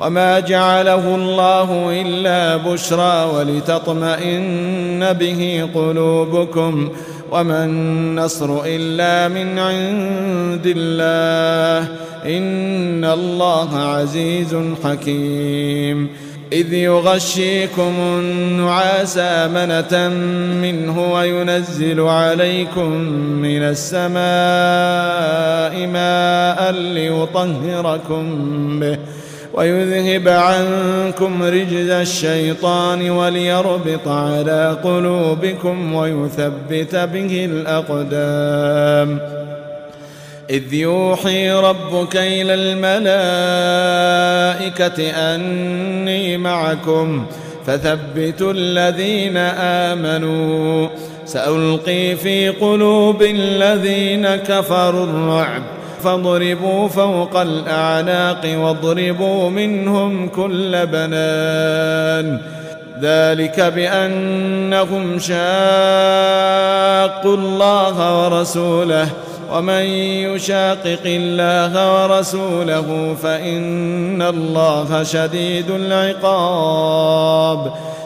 وما جعله الله إلا بشرى ولتطمئن به قلوبكم وما النصر إلا من عند الله إن الله عزيز حكيم إذ يغشيكم النعاس أمنة منه وينزل عليكم من السماء ماء ليطهركم به ويذهب عنكم رجز الشيطان وليربط على قلوبكم ويثبت به الأقدام. إذ يوحي ربك إلى الملائكة أني معكم فثبتوا الذين آمنوا. سألقي في قلوب الذين كفروا الرعب. فاضربوا فوق الأعناق واضربوا منهم كل بنان. ذلك بأنهم شاقوا الله ورسوله ومن يشاقق الله ورسوله فإن الله شديد العقاب.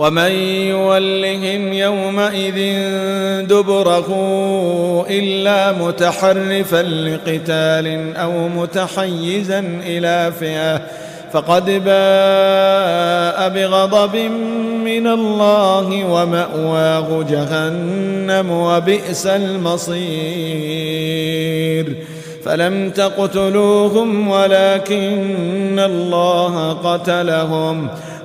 ومن يولهم يومئذ دبره إلا متحرفا لقتال أو متحيزا إلى فئة فقد باء بغضب من الله ومأواه جهنم وبئس المصير فلم تقتلوهم ولكن الله قتلهم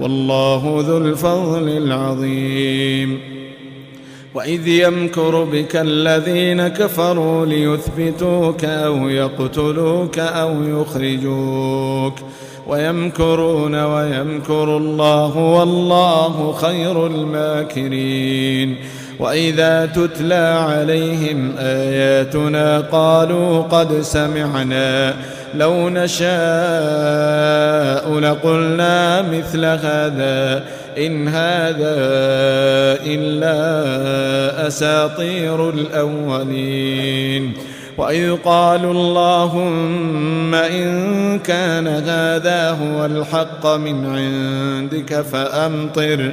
والله ذو الفضل العظيم. وإذ يمكر بك الذين كفروا ليثبتوك أو يقتلوك أو يخرجوك. ويمكرون ويمكر الله والله خير الماكرين. وإذا تتلى عليهم آياتنا قالوا قد سمعنا. لو نشاء لقلنا مثل هذا إن هذا إلا أساطير الأولين. وإذ قالوا اللهم إن كان هذا هو الحق من عندك فأمطر فأمطر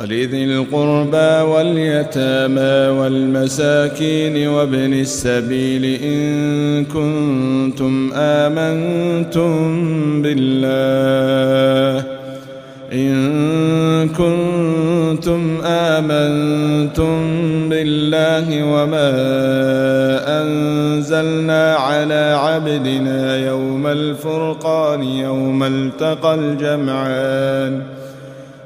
ولذي القربى واليتامى والمساكين وابن السبيل إن كنتم آمنتم بالله إن كنتم آمنتم بالله وما أنزلنا على عبدنا يوم الفرقان يوم التقى الجمعان ۖ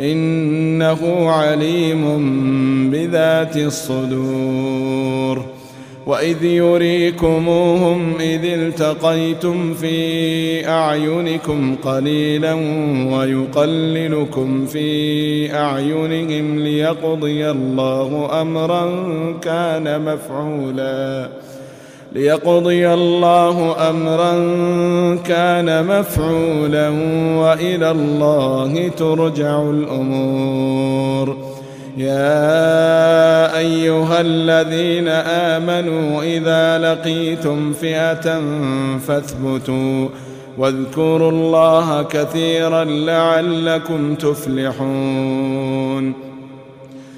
إنه عليم بذات الصدور. وإذ يريكموهم إذ التقيتم في أعينكم قليلا ويقللكم في أعينهم ليقضي الله أمرا كان مفعولا. ليقضي الله امرا كان مفعولا وإلى الله ترجع الأمور. يا أيها الذين آمنوا إذا لقيتم فئة فاثبتوا واذكروا الله كثيرا لعلكم تفلحون.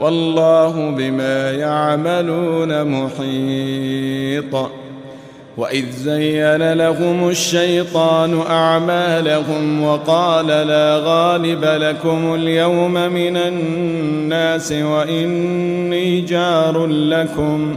والله بما يعملون محيط. وإذ زين لهم الشيطان أعمالهم وقال لا غالب لكم اليوم من الناس وإني جار لكم.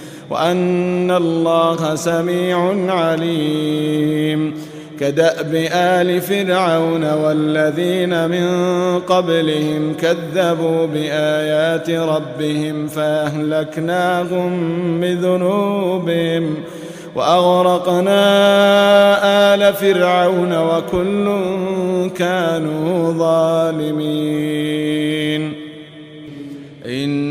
وأن الله سميع عليم. كدأب آل فرعون والذين من قبلهم كذبوا بآيات ربهم فأهلكناهم بذنوبهم وأغرقنا آل فرعون وكل كانوا ظالمين. إن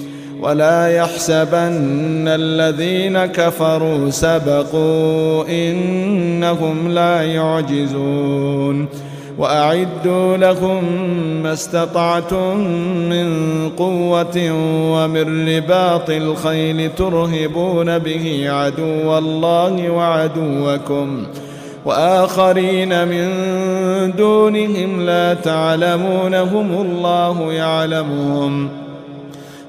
ولا يحسبن الذين كفروا سبقوا إنهم لا يعجزون وأعدوا لهم ما استطعتم من قوة ومن رباط الخيل ترهبون به عدو الله وعدوكم وآخرين من دونهم لا تعلمونهم الله يعلمهم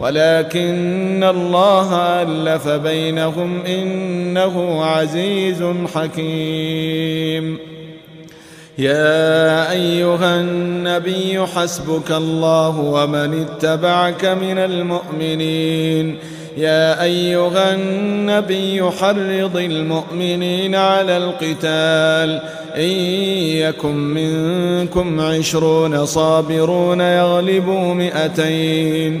ولكن الله ألف بينهم إنه عزيز حكيم. يا أيها النبي حسبك الله ومن اتبعك من المؤمنين. يا أيها النبي حرض المؤمنين على القتال. إن يكن منكم عشرون صابرون يغلبوا مئتين.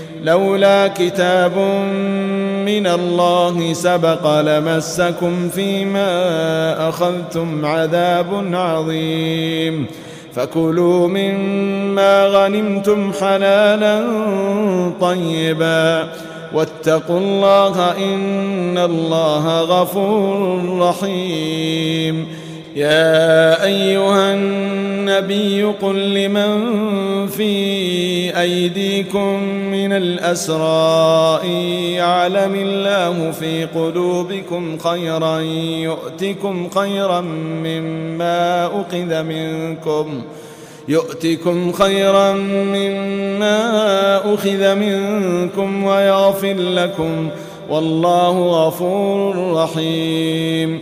لولا كتاب من الله سبق لمسكم فيما أخذتم عذاب عظيم. فكلوا مما غنمتم حلالا طيبا. واتقوا الله إن الله غفور رحيم. يا أيها النبي قل لمن في أيديكم من الأسرى يعلم الله في قلوبكم خيرا يؤتكم خيرا مما أخذ منكم يؤتكم خيرا مما أخذ منكم ويغفر لكم والله غفور رحيم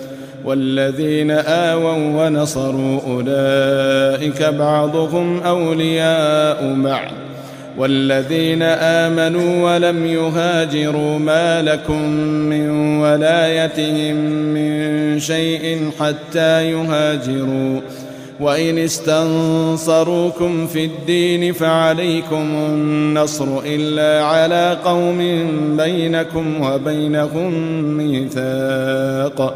والذين آووا ونصروا أولئك بعضهم أولياء بعض. والذين آمنوا ولم يهاجروا ما لكم من ولايتهم من شيء حتى يهاجروا. وإن استنصروكم في الدين فعليكم النصر إلا على قوم بينكم وبينهم ميثاق.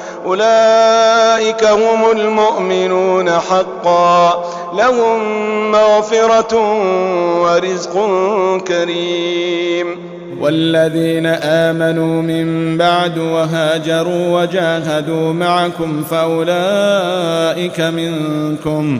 أولئك هم المؤمنون حقا. لهم مغفرة ورزق كريم. والذين آمنوا من بعد وهاجروا وجاهدوا معكم فأولئك منكم.